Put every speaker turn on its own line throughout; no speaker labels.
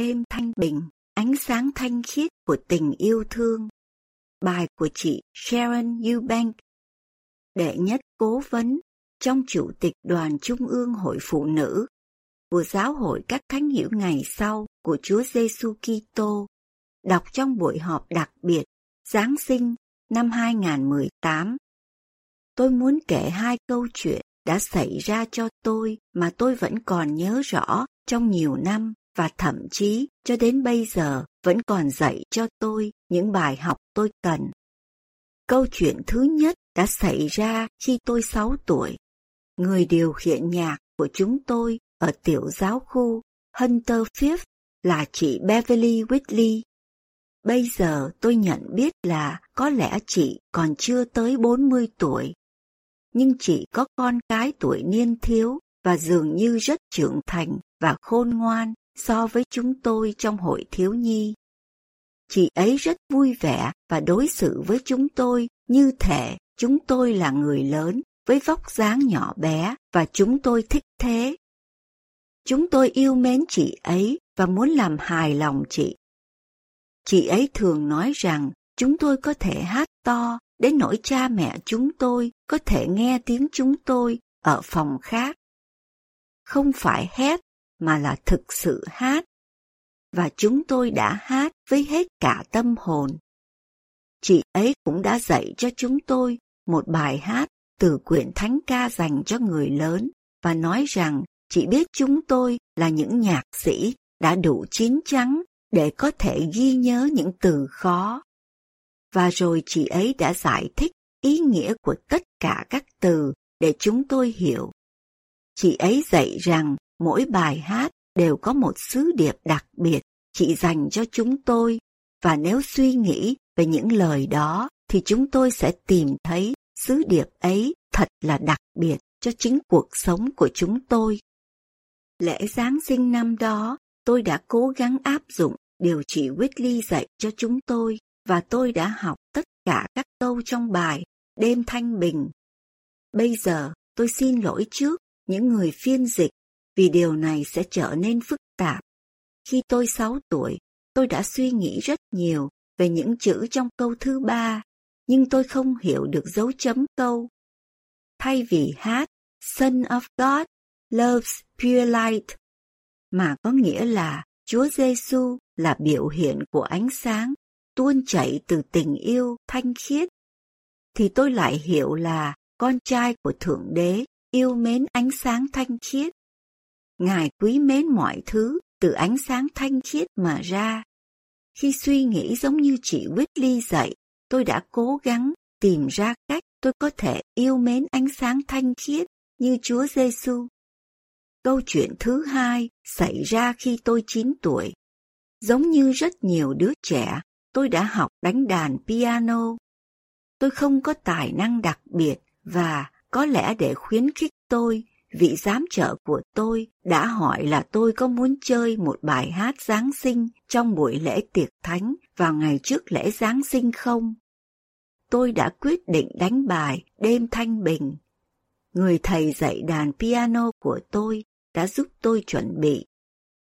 Đêm thanh bình, ánh sáng thanh khiết của tình yêu thương. Bài của chị Sharon Eubank, đệ nhất cố vấn trong Chủ tịch Đoàn Trung ương Hội Phụ Nữ của Giáo hội các Thánh hiểu ngày sau của Chúa Giêsu Kitô, đọc trong buổi họp đặc biệt Giáng sinh năm 2018. Tôi muốn kể hai câu chuyện đã xảy ra cho tôi mà tôi vẫn còn nhớ rõ trong nhiều năm và thậm chí, cho đến bây giờ, vẫn còn dạy cho tôi những bài học tôi cần. Câu chuyện thứ nhất đã xảy ra khi tôi 6 tuổi. Người điều khiển nhạc của chúng tôi ở tiểu giáo khu Hunter Fifth là chị Beverly Whitley. Bây giờ tôi nhận biết là có lẽ chị còn chưa tới 40 tuổi. Nhưng chị có con cái tuổi niên thiếu và dường như rất trưởng thành và khôn ngoan so với chúng tôi trong hội thiếu nhi. Chị ấy rất vui vẻ và đối xử với chúng tôi như thể chúng tôi là người lớn với vóc dáng nhỏ bé và chúng tôi thích thế. Chúng tôi yêu mến chị ấy và muốn làm hài lòng chị. Chị ấy thường nói rằng chúng tôi có thể hát to đến nỗi cha mẹ chúng tôi có thể nghe tiếng chúng tôi ở phòng khác. Không phải hét mà là thực sự hát. Và chúng tôi đã hát với hết cả tâm hồn. Chị ấy cũng đã dạy cho chúng tôi một bài hát từ quyển thánh ca dành cho người lớn và nói rằng, chị biết chúng tôi là những nhạc sĩ đã đủ chín chắn để có thể ghi nhớ những từ khó. Và rồi chị ấy đã giải thích ý nghĩa của tất cả các từ để chúng tôi hiểu. Chị ấy dạy rằng mỗi bài hát đều có một sứ điệp đặc biệt chị dành cho chúng tôi và nếu suy nghĩ về những lời đó thì chúng tôi sẽ tìm thấy sứ điệp ấy thật là đặc biệt cho chính cuộc sống của chúng tôi. Lễ Giáng sinh năm đó, tôi đã cố gắng áp dụng điều chị Whitley dạy cho chúng tôi và tôi đã học tất cả các câu trong bài Đêm Thanh Bình. Bây giờ, tôi xin lỗi trước những người phiên dịch vì điều này sẽ trở nên phức tạp. Khi tôi 6 tuổi, tôi đã suy nghĩ rất nhiều về những chữ trong câu thứ ba, nhưng tôi không hiểu được dấu chấm câu. Thay vì hát Son of God loves pure light, mà có nghĩa là Chúa Giêsu là biểu hiện của ánh sáng tuôn chảy từ tình yêu thanh khiết, thì tôi lại hiểu là con trai của Thượng Đế yêu mến ánh sáng thanh khiết. Ngài quý mến mọi thứ từ ánh sáng thanh khiết mà ra. Khi suy nghĩ giống như chị Whitley dạy, tôi đã cố gắng tìm ra cách tôi có thể yêu mến ánh sáng thanh khiết như Chúa Giêsu. Câu chuyện thứ hai xảy ra khi tôi 9 tuổi. Giống như rất nhiều đứa trẻ, tôi đã học đánh đàn piano. Tôi không có tài năng đặc biệt và có lẽ để khuyến khích tôi, vị giám trợ của tôi đã hỏi là tôi có muốn chơi một bài hát Giáng sinh trong buổi lễ tiệc thánh vào ngày trước lễ Giáng sinh không? Tôi đã quyết định đánh bài Đêm Thanh Bình. Người thầy dạy đàn piano của tôi đã giúp tôi chuẩn bị.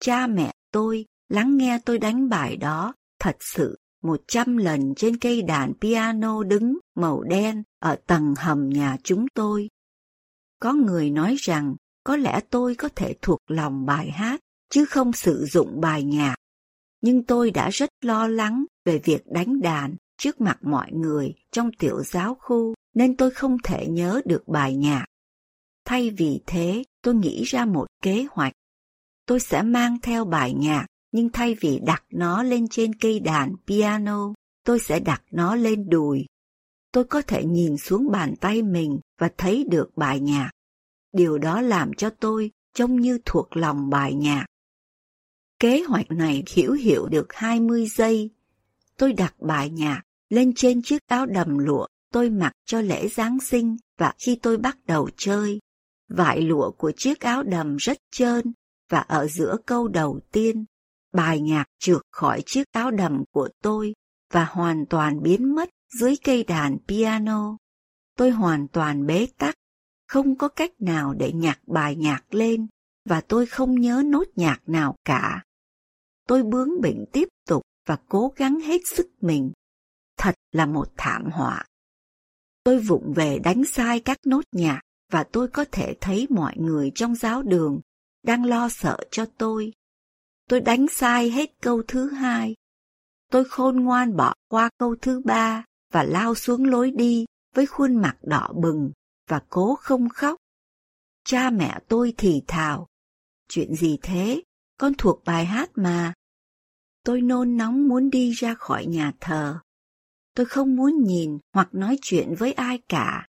Cha mẹ tôi lắng nghe tôi đánh bài đó, thật sự, một trăm lần trên cây đàn piano đứng màu đen ở tầng hầm nhà chúng tôi. Có người nói rằng có lẽ tôi có thể thuộc lòng bài hát chứ không sử dụng bài nhạc. Nhưng tôi đã rất lo lắng về việc đánh đàn trước mặt mọi người trong tiểu giáo khu nên tôi không thể nhớ được bài nhạc. Thay vì thế, tôi nghĩ ra một kế hoạch. Tôi sẽ mang theo bài nhạc nhưng thay vì đặt nó lên trên cây đàn piano, tôi sẽ đặt nó lên đùi. Tôi có thể nhìn xuống bàn tay mình và thấy được bài nhạc. Điều đó làm cho tôi trông như thuộc lòng bài nhạc. Kế hoạch này hiểu hiểu được 20 giây. Tôi đặt bài nhạc lên trên chiếc áo đầm lụa tôi mặc cho lễ Giáng sinh và khi tôi bắt đầu chơi. Vải lụa của chiếc áo đầm rất trơn và ở giữa câu đầu tiên, bài nhạc trượt khỏi chiếc áo đầm của tôi và hoàn toàn biến mất dưới cây đàn piano. Tôi hoàn toàn bế tắc, không có cách nào để nhạc bài nhạc lên và tôi không nhớ nốt nhạc nào cả. tôi bướng bỉnh tiếp tục và cố gắng hết sức mình. Thật là một thảm họa. Tôi vụng về đánh sai các nốt nhạc và tôi có thể thấy mọi người trong giáo đường đang lo sợ cho tôi. Tôi đánh sai hết câu thứ hai. Tôi khôn ngoan bỏ qua câu thứ ba và lao xuống lối đi với khuôn mặt đỏ bừng và cố không khóc. Cha mẹ tôi thì thào. Chuyện gì thế? Con thuộc bài hát mà. Tôi nôn nóng muốn đi ra khỏi nhà thờ. Tôi không muốn nhìn hoặc nói chuyện với ai cả.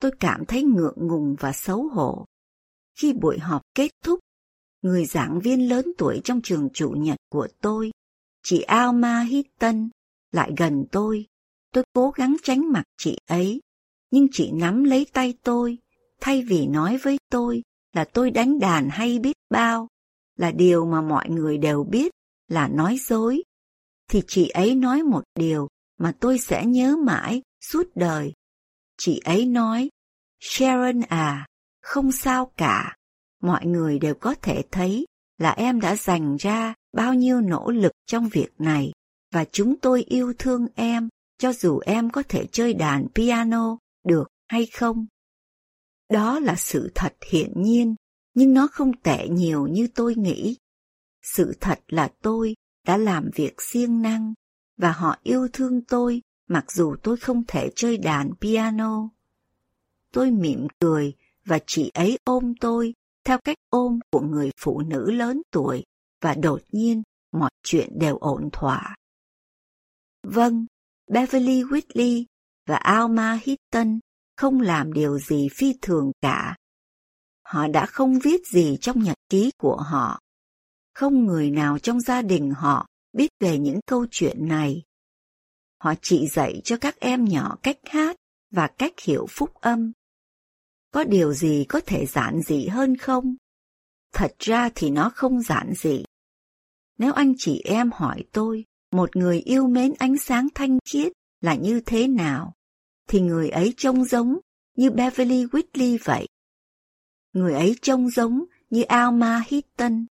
Tôi cảm thấy ngượng ngùng và xấu hổ. Khi buổi họp kết thúc, người giảng viên lớn tuổi trong trường chủ nhật của tôi, chị Alma Hitton, lại gần tôi. Tôi cố gắng tránh mặt chị ấy, nhưng chị nắm lấy tay tôi, thay vì nói với tôi là tôi đánh đàn hay biết bao, là điều mà mọi người đều biết là nói dối, thì chị ấy nói một điều mà tôi sẽ nhớ mãi suốt đời. Chị ấy nói, Sharon à, không sao cả, mọi người đều có thể thấy là em đã dành ra bao nhiêu nỗ lực trong việc này và chúng tôi yêu thương em cho dù em có thể chơi đàn piano được hay không. Đó là sự thật hiển nhiên, nhưng nó không tệ nhiều như tôi nghĩ. Sự thật là tôi đã làm việc siêng năng và họ yêu thương tôi mặc dù tôi không thể chơi đàn piano. Tôi mỉm cười và chị ấy ôm tôi theo cách ôm của người phụ nữ lớn tuổi và đột nhiên mọi chuyện đều ổn thỏa. Vâng, Beverly Whitley và Alma Hitton không làm điều gì phi thường cả. Họ đã không viết gì trong nhật ký của họ. Không người nào trong gia đình họ biết về những câu chuyện này. Họ chỉ dạy cho các em nhỏ cách hát và cách hiểu phúc âm. Có điều gì có thể giản dị hơn không? Thật ra thì nó không giản dị. Nếu anh chị em hỏi tôi, một người yêu mến ánh sáng thanh khiết là như thế nào, thì người ấy trông giống như Beverly Whitley vậy. Người ấy trông giống như Alma Hitton.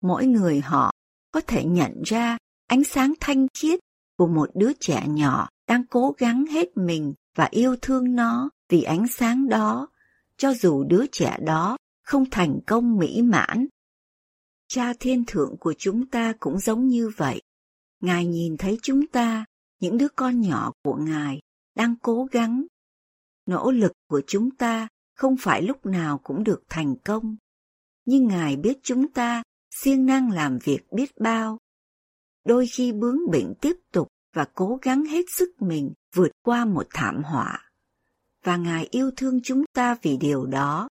Mỗi người họ có thể nhận ra ánh sáng thanh khiết của một đứa trẻ nhỏ đang cố gắng hết mình và yêu thương nó vì ánh sáng đó, cho dù đứa trẻ đó không thành công mỹ mãn. Cha thiên thượng của chúng ta cũng giống như vậy. Ngài nhìn thấy chúng ta, những đứa con nhỏ của Ngài, đang cố gắng. Nỗ lực của chúng ta không phải lúc nào cũng được thành công, nhưng Ngài biết chúng ta siêng năng làm việc biết bao. Đôi khi bướng bỉnh tiếp tục và cố gắng hết sức mình vượt qua một thảm họa. Và Ngài yêu thương chúng ta vì điều đó.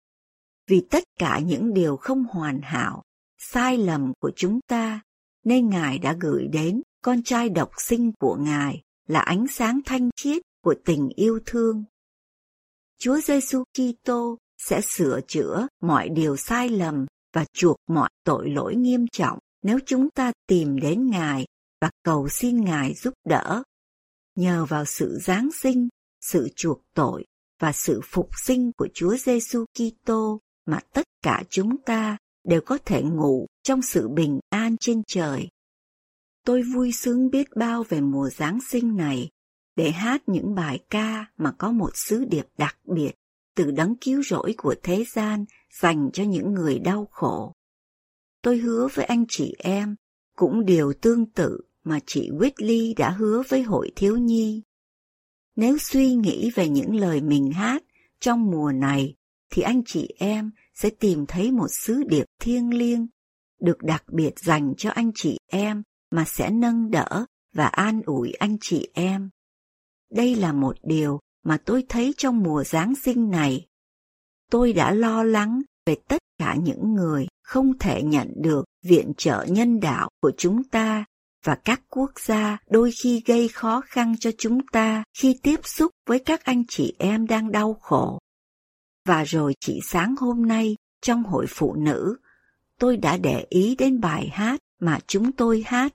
Vì tất cả những điều không hoàn hảo, sai lầm của chúng ta, nên Ngài đã gửi đến con trai độc sinh của Ngài là ánh sáng thanh khiết của tình yêu thương. Chúa Giêsu Kitô sẽ sửa chữa mọi điều sai lầm và chuộc mọi tội lỗi nghiêm trọng nếu chúng ta tìm đến Ngài và cầu xin Ngài giúp đỡ. Nhờ vào sự giáng sinh, sự chuộc tội và sự phục sinh của Chúa Giêsu Kitô mà tất cả chúng ta đều có thể ngủ trong sự bình an trên trời. Tôi vui sướng biết bao về mùa Giáng sinh này để hát những bài ca mà có một sứ điệp đặc biệt từ đấng cứu rỗi của thế gian dành cho những người đau khổ. Tôi hứa với anh chị em cũng điều tương tự mà chị Whitley đã hứa với hội thiếu nhi. Nếu suy nghĩ về những lời mình hát trong mùa này, thì anh chị em sẽ tìm thấy một sứ điệp thiêng liêng, được đặc biệt dành cho anh chị em mà sẽ nâng đỡ và an ủi anh chị em. Đây là một điều mà tôi thấy trong mùa Giáng sinh này. Tôi đã lo lắng về tất cả những người không thể nhận được viện trợ nhân đạo của chúng ta và các quốc gia đôi khi gây khó khăn cho chúng ta khi tiếp xúc với các anh chị em đang đau khổ. Và rồi chỉ sáng hôm nay trong hội phụ nữ, tôi đã để ý đến bài hát mà chúng tôi hát.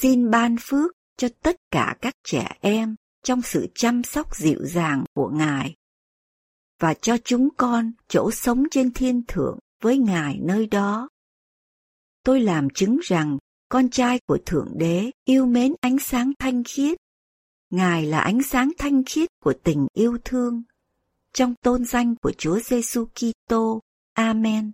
Xin ban phước cho tất cả các trẻ em trong sự chăm sóc dịu dàng của Ngài và cho chúng con chỗ sống trên thiên thượng với Ngài nơi đó. tôi làm chứng rằng con trai của Thượng Đế yêu mến ánh sáng thanh khiết. Ngài là ánh sáng thanh khiết của tình yêu thương. Trong tôn danh của Chúa Giêsu Kitô. Amen.